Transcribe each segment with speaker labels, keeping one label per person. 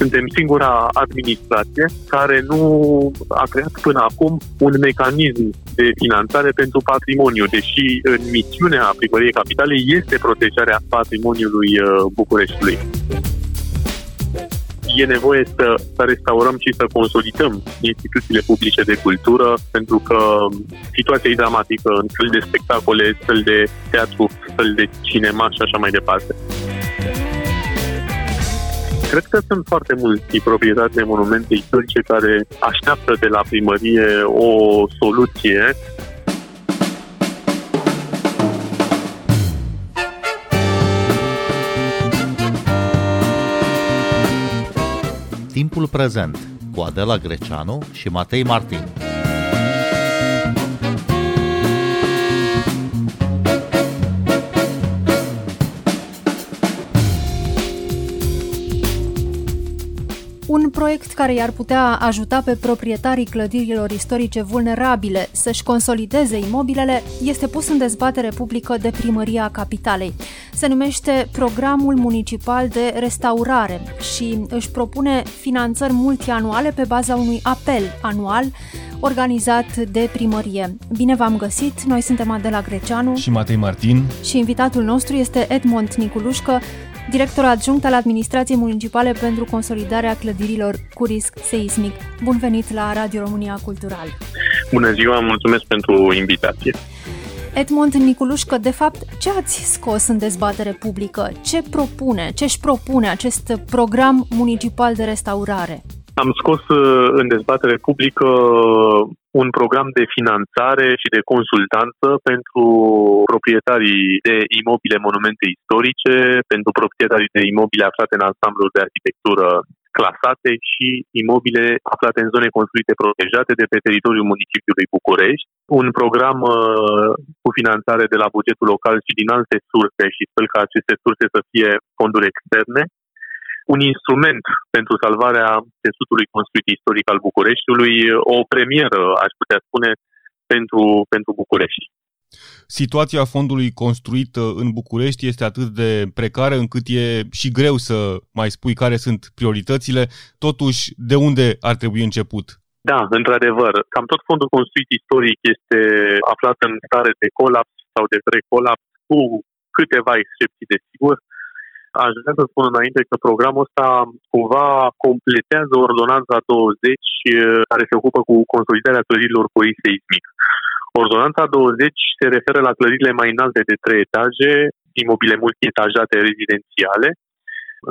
Speaker 1: Suntem singura administrație care nu a creat până acum un mecanism de finanțare pentru patrimoniu, deși în misiunea Primăriei Capitalei este protejarea patrimoniului uh, Bucureștiului e nevoie să, să restaurăm și să consolidăm instituțiile publice de cultură, pentru că situația e dramatică în fel de spectacole, fel de teatru, fel de cinema și așa mai departe. Cred că sunt foarte mulți proprietari de monumente istorice care așteaptă de la primărie o soluție
Speaker 2: Timpul prezent cu Adela Greceanu și Matei Martin.
Speaker 3: Proiect care i-ar putea ajuta pe proprietarii clădirilor istorice vulnerabile să-și consolideze imobilele este pus în dezbatere publică de Primăria Capitalei. Se numește Programul Municipal de Restaurare și își propune finanțări multianuale pe baza unui apel anual organizat de primărie. Bine v-am găsit! Noi suntem Adela Greceanu
Speaker 4: și Matei Martin
Speaker 3: și invitatul nostru este Edmond Niculușcă, director adjunct al Administrației Municipale pentru consolidarea clădirilor cu risc seismic. Bun venit la Radio România Cultural!
Speaker 1: Bună ziua, mulțumesc pentru invitație!
Speaker 3: Edmond Niculușcă, de fapt, ce ați scos în dezbatere publică? Ce propune, ce își propune acest program municipal de restaurare?
Speaker 1: Am scos uh, în dezbatere publică un program de finanțare și de consultanță pentru proprietarii de imobile monumente istorice, pentru proprietarii de imobile aflate în ansambluri de arhitectură clasate și imobile aflate în zone construite protejate de pe teritoriul municipiului București. Un program uh, cu finanțare de la bugetul local și din alte surse și sper ca aceste surse să fie fonduri externe un instrument pentru salvarea țesutului construit istoric al Bucureștiului, o premieră, aș putea spune, pentru, pentru București.
Speaker 4: Situația fondului construit uh, în București este atât de precară încât e și greu să mai spui care sunt prioritățile. Totuși, de unde ar trebui început?
Speaker 1: Da, într-adevăr. Cam tot fondul construit istoric este aflat în stare de colaps sau de precolaps, cu câteva excepții, desigur. Aș vrea să spun înainte că programul ăsta cumva completează ordonanța 20 care se ocupă cu consolidarea clădirilor cu risc seismic. Ordonanța 20 se referă la clădirile mai înalte de 3 etaje, imobile multietajate rezidențiale,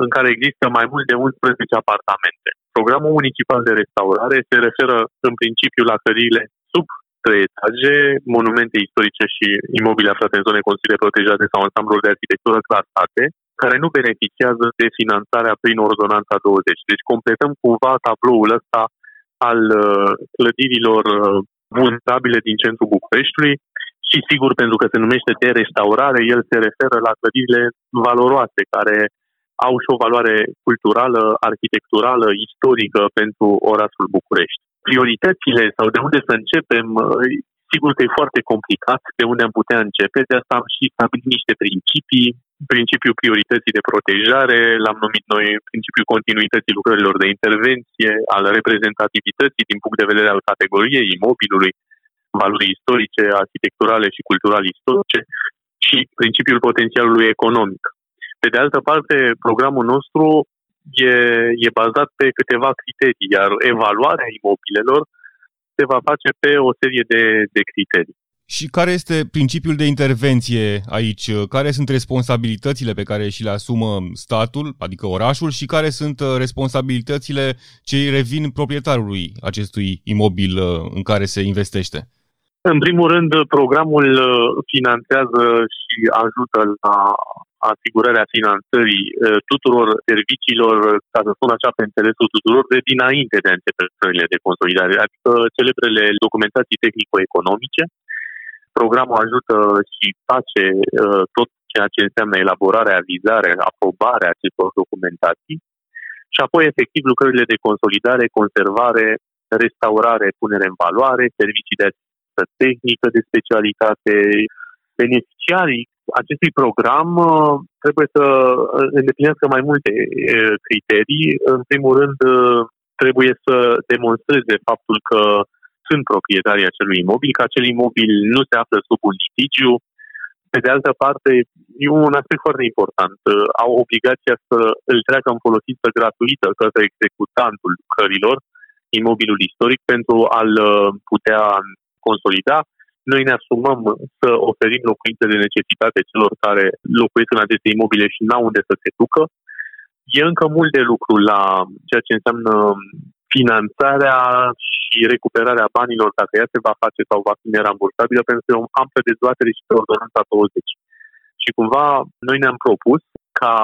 Speaker 1: în care există mai mult de 11 apartamente. Programul municipal de restaurare se referă în principiu la clădirile sub 3 etaje, monumente istorice și imobile aflate în zone considerate protejate sau ansambluri de arhitectură clasate, care nu beneficiază de finanțarea prin ordonanța 20. Deci completăm cumva tabloul ăsta al uh, clădirilor uh, vulnerabile din centrul Bucureștiului și sigur pentru că se numește de restaurare, el se referă la clădirile valoroase care au și o valoare culturală, arhitecturală, istorică pentru orașul București. Prioritățile sau de unde să începem, uh, sigur că e foarte complicat de unde am putea începe, de asta am și stabilit niște principii principiul priorității de protejare, l-am numit noi principiul continuității lucrărilor de intervenție, al reprezentativității din punct de vedere al categoriei imobilului, valorii istorice, arhitecturale și culturale istorice și principiul potențialului economic. Pe de altă parte, programul nostru e, e bazat pe câteva criterii, iar evaluarea imobilelor se va face pe o serie de, de criterii.
Speaker 4: Și care este principiul de intervenție aici? Care sunt responsabilitățile pe care și le asumă statul, adică orașul, și care sunt uh, responsabilitățile ce îi revin proprietarului acestui imobil uh, în care se investește?
Speaker 1: În primul rând, programul uh, finanțează și ajută la asigurarea finanțării tuturor serviciilor, ca să spun așa, pe înțelesul tuturor, de dinainte de a începe de consolidare, adică celebrele documentații tehnico-economice, Programul ajută și face uh, tot ceea ce înseamnă elaborarea, avizarea, aprobarea acestor documentații. Și apoi efectiv lucrările de consolidare, conservare, restaurare, punere în valoare, servicii de asistență tehnică de specialitate, beneficiarii acestui program uh, trebuie să îndeplinească mai multe uh, criterii. În primul rând, uh, trebuie să demonstreze faptul că sunt proprietarii acelui imobil, că acel imobil nu se află sub un litigiu. Pe de altă parte, e un aspect foarte important. Au obligația să îl treacă în folosință gratuită către executantul lucrărilor, imobilul istoric, pentru a-l putea consolida noi ne asumăm să oferim locuințe de necesitate celor care locuiesc în aceste imobile și n-au unde să se ducă. E încă mult de lucru la ceea ce înseamnă finanțarea și recuperarea banilor, dacă ea se va face sau va fi nerambursabilă, pentru că am pe dezbatere și pe ordonanța 20. Și cumva noi ne-am propus ca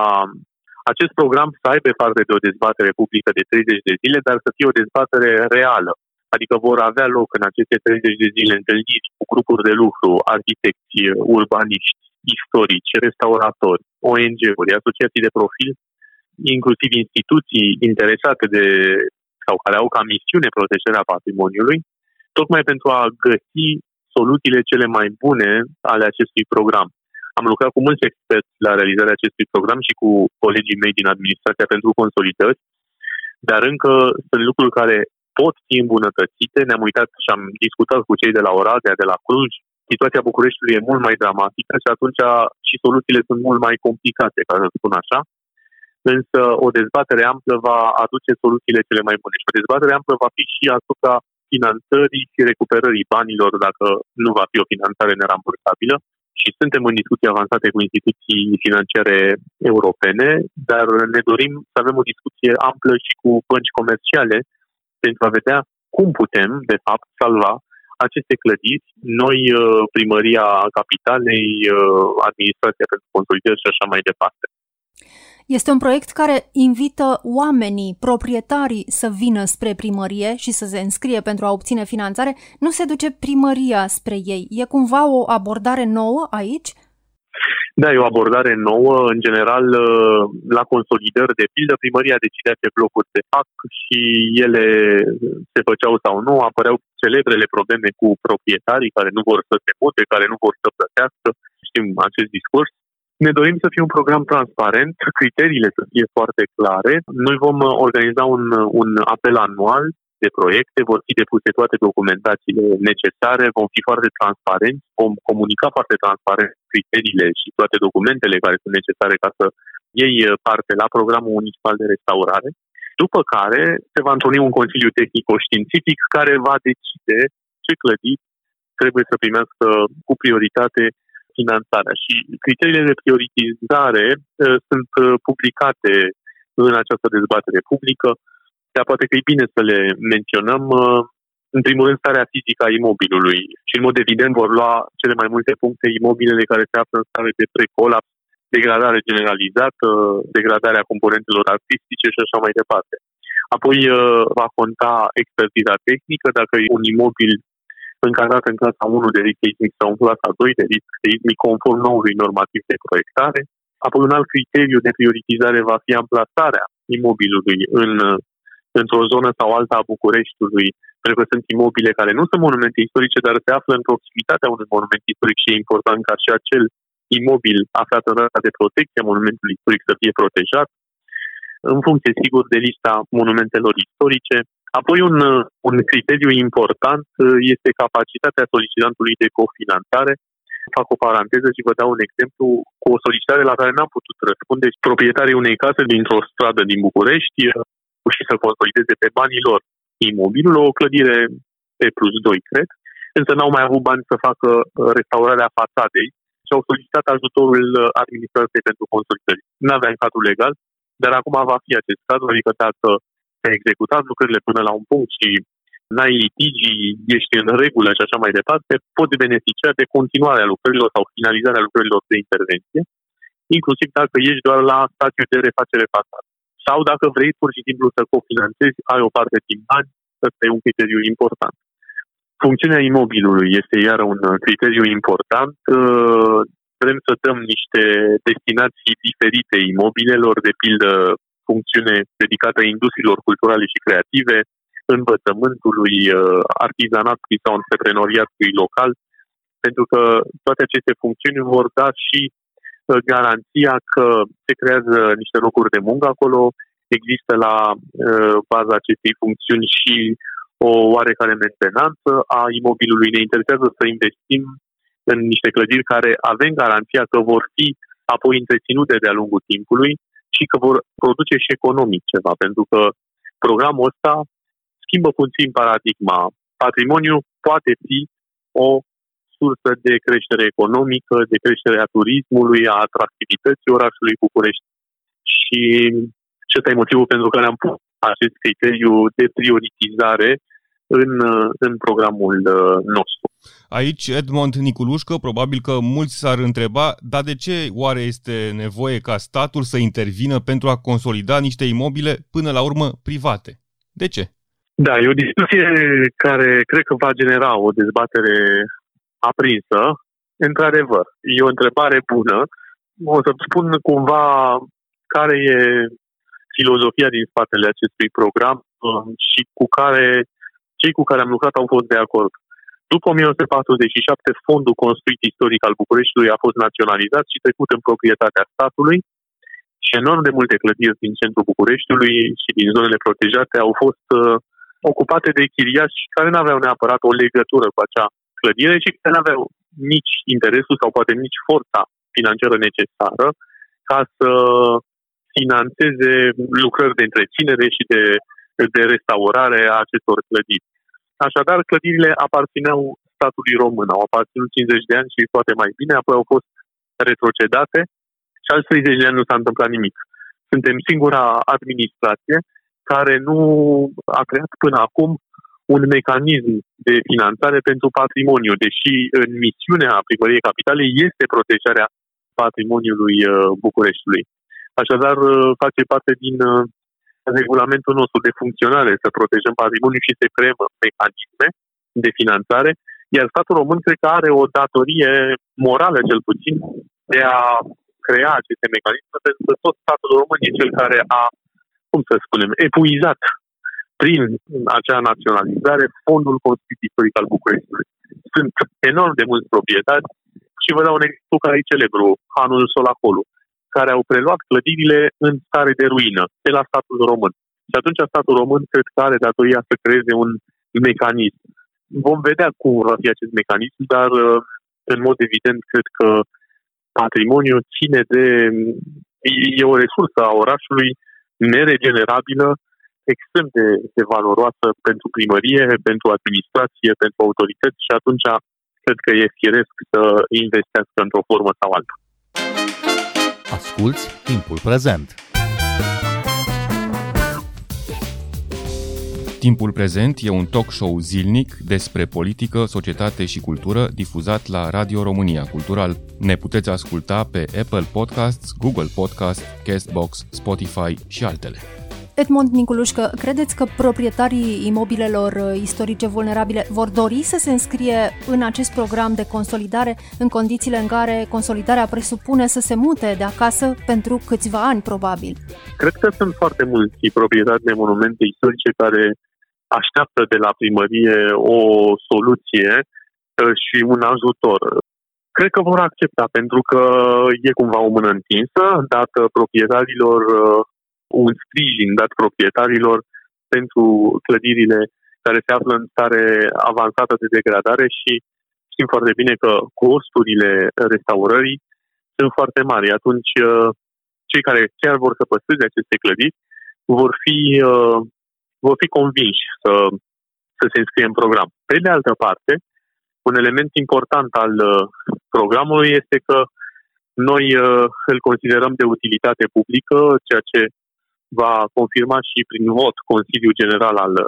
Speaker 1: acest program să aibă parte de o dezbatere publică de 30 de zile, dar să fie o dezbatere reală, Adică vor avea loc în aceste 30 de zile întâlniri cu grupuri de lucru, arhitecți, urbaniști, istorici, restauratori, ONG-uri, asociații de profil, inclusiv instituții interesate de sau care au ca misiune protejarea patrimoniului, tocmai pentru a găsi soluțiile cele mai bune ale acestui program. Am lucrat cu mulți experți la realizarea acestui program și cu colegii mei din administrația pentru consolidări, dar încă sunt lucruri care pot fi îmbunătățite. Ne-am uitat și am discutat cu cei de la Oradea, de la Cluj. Situația Bucureștiului e mult mai dramatică și atunci și soluțiile sunt mult mai complicate, ca să spun așa. Însă o dezbatere amplă va aduce soluțiile cele mai bune. Și o dezbatere amplă va fi și asupra finanțării și recuperării banilor dacă nu va fi o finanțare nerambursabilă. Și suntem în discuții avansate cu instituții financiare europene, dar ne dorim să avem o discuție amplă și cu bănci comerciale pentru a vedea cum putem, de fapt, salva aceste clădiri, noi, uh, primăria capitalei, uh, administrația pentru consolidări și așa mai departe.
Speaker 3: Este un proiect care invită oamenii, proprietarii să vină spre primărie și să se înscrie pentru a obține finanțare. Nu se duce primăria spre ei. E cumva o abordare nouă aici?
Speaker 1: Da, e o abordare nouă. În general, uh, la consolidări, de pildă, primăria decidea ce blocuri se fac și ele se făceau sau nu. Apăreau celebrele probleme cu proprietarii care nu vor să se mute, care nu vor să plătească. Știm acest discurs. Ne dorim să fie un program transparent, criteriile să fie foarte clare. Noi vom organiza un, un apel anual de proiecte, vor fi depuse toate documentațiile necesare, vom fi foarte transparenți, vom comunica foarte transparent criteriile și toate documentele care sunt necesare ca să iei parte la programul municipal de restaurare, după care se va întâlni un Consiliu Tehnico-Științific care va decide ce clădiri trebuie să primească cu prioritate finanțarea. Și criteriile de prioritizare uh, sunt uh, publicate în această dezbatere publică dar poate că e bine să le menționăm. Uh, în primul rând, starea fizică a imobilului și, în mod evident, vor lua cele mai multe puncte imobilele care se află în stare de precolaps, degradare generalizată, degradarea componentelor artistice și așa mai departe. Apoi uh, va conta expertiza tehnică, dacă e un imobil încadrat în clasa 1 de risc seismic sau în clasa 2 de risc seismic conform noului normativ de proiectare. Apoi un alt criteriu de prioritizare va fi amplasarea imobilului în într-o zonă sau alta a Bucureștiului, pentru că sunt imobile care nu sunt monumente istorice, dar se află în proximitatea unui monument istoric și e important ca și acel imobil aflat în rata de protecție a monumentului istoric să fie protejat, în funcție, sigur, de lista monumentelor istorice. Apoi, un, un criteriu important este capacitatea solicitantului de cofinanțare. Fac o paranteză și vă dau un exemplu cu o solicitare la care n-am putut răspunde. Proprietarii unei case dintr-o stradă din București reușit să consolideze pe banii lor imobilul, o clădire pe plus 2, cred, însă n-au mai avut bani să facă uh, restaurarea fațadei și au solicitat ajutorul uh, administrației pentru consolidări. Nu aveam cadrul legal, dar acum va fi acest caz, adică dacă ai executat lucrările până la un punct și n-ai litigii, ești în regulă și așa mai departe, poți beneficia de continuarea lucrărilor sau finalizarea lucrărilor de intervenție, inclusiv dacă ești doar la stadiul de refacere fațadă. Sau dacă vrei pur și simplu să cofinanțezi, ai o parte din bani, ăsta e un criteriu important. Funcțiunea imobilului este iar un criteriu important. Uh, vrem să dăm niște destinații diferite imobilelor, de pildă funcțiune dedicată industriilor culturale și creative, învățământului, uh, artizanatului sau antreprenoriatului local, pentru că toate aceste funcțiuni vor da și uh, garanția că se creează niște locuri de muncă acolo, există la uh, baza acestei funcțiuni și o oarecare mentenanță a imobilului. Ne interesează să investim în niște clădiri care avem garanția că vor fi apoi întreținute de-a lungul timpului și că vor produce și economic ceva, pentru că programul ăsta schimbă puțin paradigma. Patrimoniul poate fi o sursă de creștere economică, de creștere a turismului, a atractivității orașului București. Și acesta e motivul pentru care am pus acest criteriu de prioritizare în, în programul uh, nostru.
Speaker 4: Aici Edmond Niculușcă, probabil că mulți s-ar întreba, dar de ce oare este nevoie ca statul să intervină pentru a consolida niște imobile până la urmă private? De ce?
Speaker 1: Da, e o discuție care cred că va genera o dezbatere aprinsă. Într-adevăr, e o întrebare bună. O să spun cumva care e filozofia din spatele acestui program um, și cu care cei cu care am lucrat au fost de acord. După 1947, fondul construit istoric al Bucureștiului a fost naționalizat și trecut în proprietatea statului și enorm de multe clădiri din centrul Bucureștiului și din zonele protejate au fost uh, ocupate de chiriași care nu aveau neapărat o legătură cu acea clădire și care nu aveau nici interesul sau poate nici forța financiară necesară ca să financeze lucrări de întreținere și de, de restaurare a acestor clădiri. Așadar, clădirile aparțineau statului român, au aparținut 50 de ani și poate mai bine, apoi au fost retrocedate și alți 30 de ani nu s-a întâmplat nimic. Suntem singura administrație care nu a creat până acum un mecanism de finanțare pentru patrimoniu, deși în misiunea primăriei capitalei este protejarea patrimoniului uh, Bucureștiului. Așadar, uh, face parte din uh, regulamentul nostru de funcționare să protejăm patrimoniul și să creăm mecanisme de finanțare, iar statul român cred că are o datorie morală, cel puțin, de a crea aceste mecanisme, pentru că tot statul român e cel care a, cum să spunem, epuizat prin acea naționalizare fondul construit istoric al Bucureștiului. Sunt enorm de mulți proprietari și vă dau un exemplu care e celebru, Hanul Solacolu, care au preluat clădirile în stare de ruină de la statul român. Și atunci statul român cred că are datoria să creeze un mecanism. Vom vedea cum va fi acest mecanism, dar în mod evident cred că patrimoniul ține de... e o resursă a orașului neregenerabilă, extrem de, de valoroasă pentru primărie, pentru administrație, pentru autorități și atunci cred că e firesc să investească într-o formă sau alta.
Speaker 2: Asculți timpul prezent!
Speaker 4: Timpul prezent e un talk show zilnic despre politică, societate și cultură difuzat la Radio România Cultural. Ne puteți asculta pe Apple Podcasts, Google Podcasts, Castbox, Spotify și altele.
Speaker 3: Edmond Niculușcă, credeți că proprietarii imobilelor uh, istorice vulnerabile vor dori să se înscrie în acest program de consolidare în condițiile în care consolidarea presupune să se mute de acasă pentru câțiva ani, probabil?
Speaker 1: Cred că sunt foarte mulți proprietari de monumente istorice care așteaptă de la primărie o soluție uh, și un ajutor. Cred că vor accepta, pentru că e cumva o mână întinsă, dată proprietarilor uh, un sprijin dat proprietarilor pentru clădirile care se află în stare avansată de degradare și știm foarte bine că costurile restaurării sunt foarte mari. Atunci, uh, cei care chiar vor să păstreze aceste clădiri vor fi, uh, vor fi convinși să, să se înscrie în program. Pe de altă parte, un element important al uh, programului este că noi îl considerăm de utilitate publică, ceea ce va confirma și prin vot Consiliul General al uh,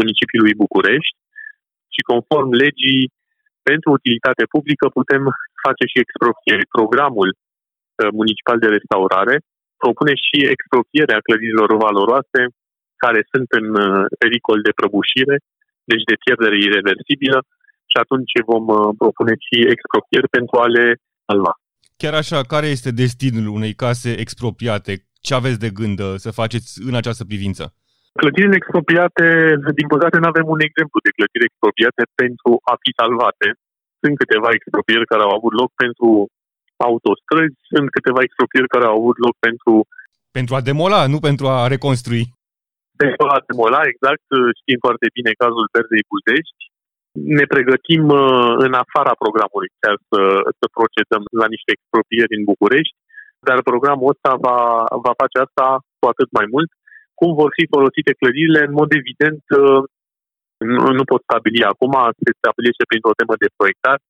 Speaker 1: municipiului București și conform legii pentru utilitate publică putem face și expropriere. Programul uh, municipal de restaurare propune și expropierea clădirilor valoroase care sunt în uh, pericol de prăbușire, deci de pierdere irreversibilă și atunci vom propune și expropieri pentru a le salva.
Speaker 4: Chiar așa, care este destinul unei case expropiate? Ce aveți de gând uh, să faceți în această privință?
Speaker 1: Clădirile expropiate, din păcate, nu avem un exemplu de clădiri expropiate pentru a fi salvate. Sunt câteva expropieri care au avut loc pentru autostrăzi, sunt câteva expropieri care au avut loc pentru...
Speaker 4: Pentru a demola, nu pentru a reconstrui.
Speaker 1: Pentru a demola, exact. Știm foarte bine cazul Berzei Buzești. Ne pregătim uh, în afara programului chiar să, să procedăm la niște expropieri în București, dar programul ăsta va, va face asta cu atât mai mult. Cum vor fi folosite clădirile, în mod evident, uh, nu, nu pot stabili acum, se stabilește printr-o temă de proiectat.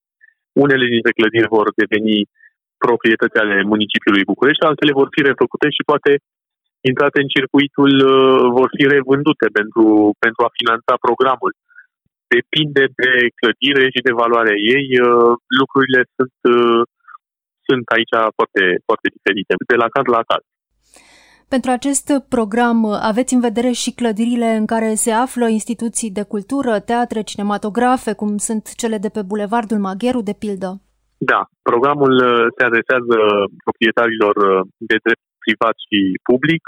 Speaker 1: Unele dintre clădiri vor deveni proprietăți ale municipiului București, altele vor fi refăcute și poate intrate în circuitul, uh, vor fi revândute pentru, pentru a finanța programul. Depinde de clădire și de valoarea ei, uh, lucrurile sunt, uh, sunt aici foarte, foarte diferite, de la caz la caz.
Speaker 3: Pentru acest program aveți în vedere și clădirile în care se află instituții de cultură, teatre, cinematografe, cum sunt cele de pe Bulevardul Magheru, de pildă?
Speaker 1: Da, programul uh, se adresează proprietarilor uh, de drept privat și public,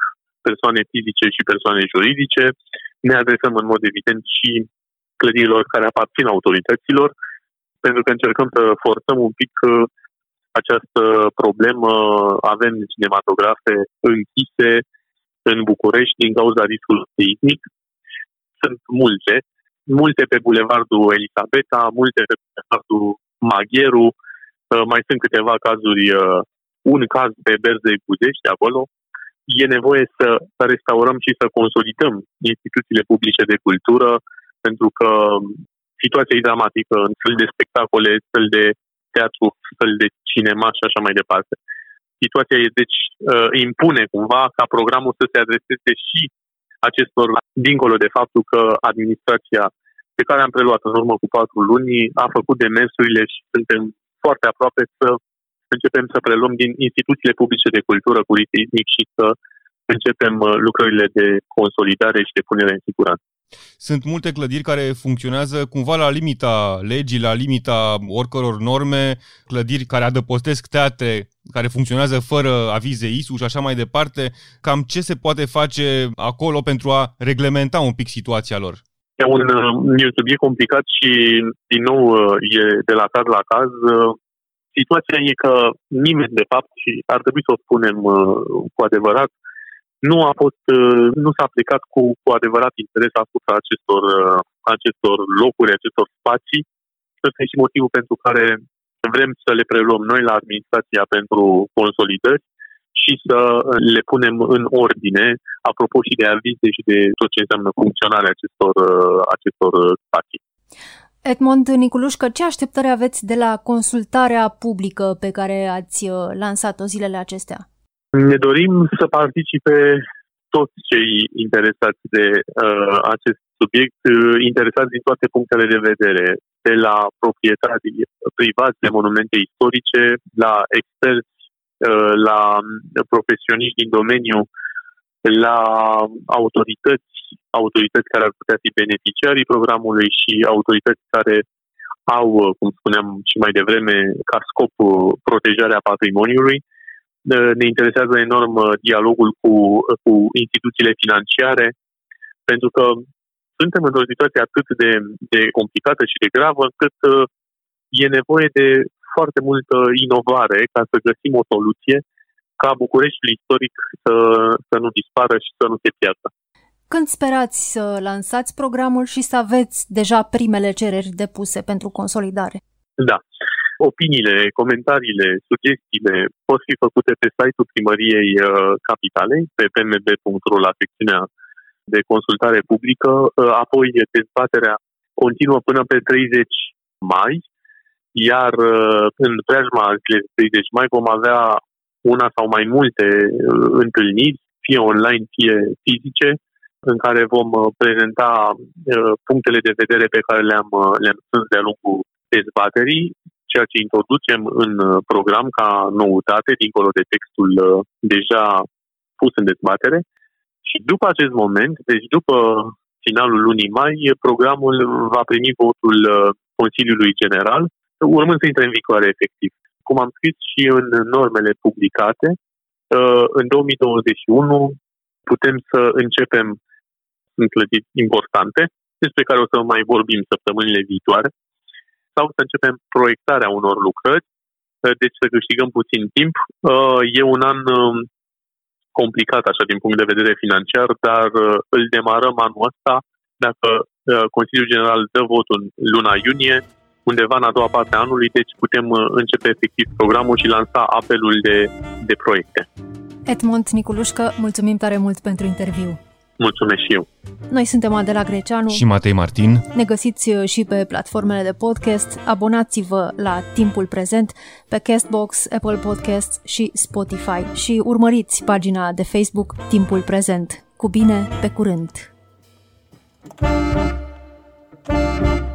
Speaker 1: persoane fizice și persoane juridice. Ne adresăm în mod evident și clădirilor care aparțin autorităților, pentru că încercăm să forțăm un pic uh, această problemă. Avem cinematografe închise în București din cauza riscului seismic. Sunt multe, multe pe Bulevardul Elisabeta, multe pe Bulevardul Magheru, Uh, mai sunt câteva cazuri, uh, un caz pe Berzei Buzești acolo. E nevoie să restaurăm și să consolidăm instituțiile publice de cultură, pentru că situația e dramatică în fel de spectacole, fel de teatru, fel de cinema și așa mai departe. Situația e, deci, uh, impune cumva ca programul să se adreseze și acestor, dincolo de faptul că administrația pe care am preluat în urmă cu patru luni a făcut demersurile și suntem foarte aproape să începem să preluăm din instituțiile publice de cultură cu ritmic și să începem uh, lucrările de consolidare și de punere în siguranță.
Speaker 4: Sunt multe clădiri care funcționează cumva la limita legii, la limita oricăror norme, clădiri care adăpostesc teatre, care funcționează fără avize ISU și așa mai departe. Cam ce se poate face acolo pentru a reglementa un pic situația lor?
Speaker 1: E un, uh, e un subiect complicat și, din nou, uh, e de la caz la caz. Uh, situația e că nimeni, de fapt, și ar trebui să o spunem cu adevărat, nu a fost, nu s-a aplicat cu, cu adevărat interes asupra acestor, acestor locuri, acestor spații. Ăsta e și motivul pentru care vrem să le preluăm noi la administrația pentru consolidări și să le punem în ordine, apropo și de avize și de tot ce înseamnă funcționarea acestor, uh, acestor uh, spații.
Speaker 3: Edmond Niculușcă, ce așteptări aveți de la consultarea publică pe care ați uh, lansat-o zilele acestea?
Speaker 1: Ne dorim să participe toți cei interesați de uh, acest subiect, uh, interesați din toate punctele de vedere, de la proprietarii privați de monumente istorice, la experți Uh, la profesioniști din domeniu, la autorități, autorități care ar putea fi beneficiarii programului și autorități care au, uh, cum spuneam și mai devreme, ca scop uh, protejarea patrimoniului. Ne interesează enorm dialogul cu, cu instituțiile financiare, pentru că suntem într-o situație atât de, de complicată și de gravă, încât e nevoie de foarte multă inovare ca să găsim o soluție ca Bucureștiul istoric să, să nu dispară și să nu se piardă.
Speaker 3: Când sperați să lansați programul și să aveți deja primele cereri depuse pentru consolidare?
Speaker 1: Da. Opiniile, comentariile, sugestiile pot fi făcute pe site-ul Primăriei uh, Capitalei, pe pmb.ro la secțiunea de consultare publică, uh, apoi dezbaterea continuă până pe 30 mai iar uh, în preajma zilei deci mai vom avea una sau mai multe uh, întâlniri, fie online, fie fizice, în care vom uh, prezenta punctele de vedere pe care le-am, le-am strâns de-a lungul dezbaterii, ceea ce introducem în program ca noutate, dincolo de textul deja pus în dezbatere. Și după acest moment, deci după finalul lunii mai, programul va primi votul Consiliului General urmând să intre în vigoare efectiv. Cum am scris și în normele publicate, uh, în 2021 putem să începem în clădiri importante, despre care o să mai vorbim săptămânile viitoare, sau să începem proiectarea unor lucrări, deci să câștigăm puțin timp. E un an um, complicat așa din punct de vedere financiar, dar îl demarăm anul ăsta dacă Consiliul General dă votul în luna iunie, undeva în a doua parte a anului, deci putem începe efectiv programul și lansa apelul de, de proiecte.
Speaker 3: Edmond Niculușcă, mulțumim tare mult pentru interviu.
Speaker 1: Mulțumesc și eu.
Speaker 3: Noi suntem Adela Greceanu
Speaker 4: și Matei Martin.
Speaker 3: Ne găsiți uh, și pe platformele de podcast. Abonați-vă la Timpul Prezent pe Castbox, Apple Podcasts și Spotify și urmăriți pagina de Facebook Timpul Prezent. Cu bine, pe curând! thank you